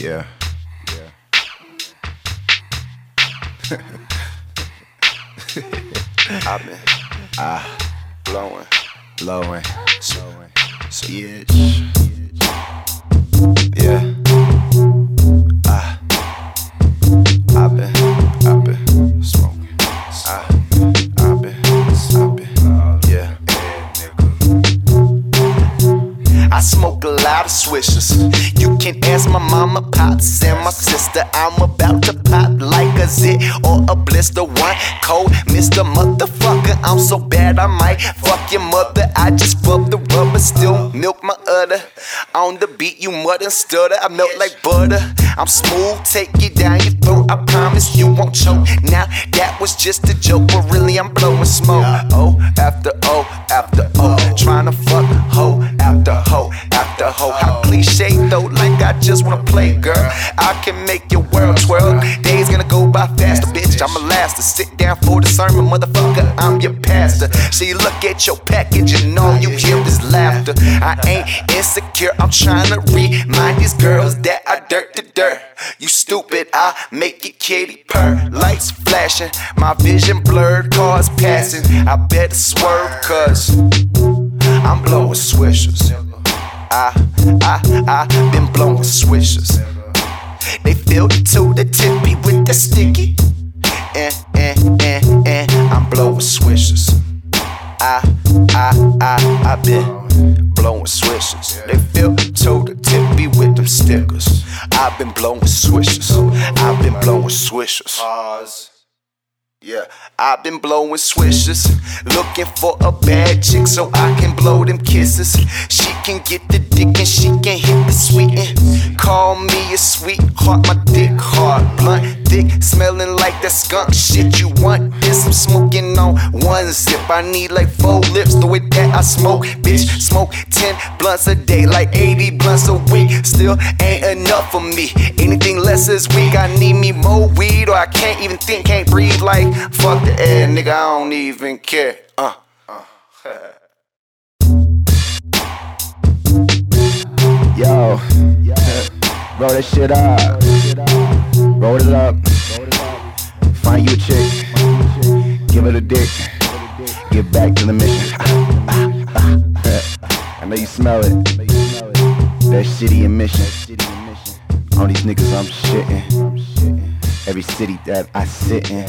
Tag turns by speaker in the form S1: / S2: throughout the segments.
S1: Yeah. Yeah.
S2: I've been ah blowing,
S1: Blowing.
S2: blowing.
S1: Bitch.
S2: I smoke a lot of swishers. You can ask my mama, pops, and my sister. I'm about to pop like a zit or a blister. One cold, Mr. Motherfucker. I'm so bad I might fuck your mother. I just rub the rubber, still milk my udder. On the beat, you mud and stutter. I melt like butter. I'm smooth, take it down your throat. I promise you won't choke. Now that was just a joke, but really I'm blowing smoke. Oh, after oh, after oh, trying to fuck 12. Days gonna go by faster, bitch. I'ma last to sit down for the sermon, motherfucker. I'm your pastor. See, look at your package and all you hear is laughter. I ain't insecure, I'm trying to remind these girls that I dirt to dirt. You stupid, I make it kitty purr. Lights flashing, my vision blurred, cars passing. I better swerve, cuz I'm blowing swishers. I, I, I been blowing swishers. They filled to the tippy with the sticky. And, and, and, and I'm blowing swishers. I, I, I, I been blowing swishers. They it to the tippy with them stickers. I've been blowing swishers. I've been blowing swishers.
S1: Pause.
S2: Yeah, I've been blowing swishers, looking for a bad chick so I can blow them kisses. She can get the dick and she can hit the sweetin'. Call me a sweetheart, my dick hard, blunt, thick, smelling like that skunk shit you want. Is I'm smoking on one zip. I need like four lips the way that I smoke, bitch. Smoke 10 blunts a day, like 80 blunts a week. Still ain't enough for me. Anything less is weak. I need me more weed, or I can't even think, can't breathe. Like fuck the air, nigga. I don't even care. Uh.
S1: Yo. Roll that shit up. Roll it up. Find you a chick. Give her the dick. Get back to the mission. I know you smell it. That shitty emission. On these niggas I'm shitting. Every city that I sit in.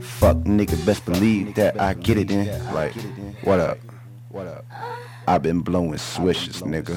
S1: Fuck nigga, best believe that I get it in. Like, what up? What up? I've been blowing swishes, nigga.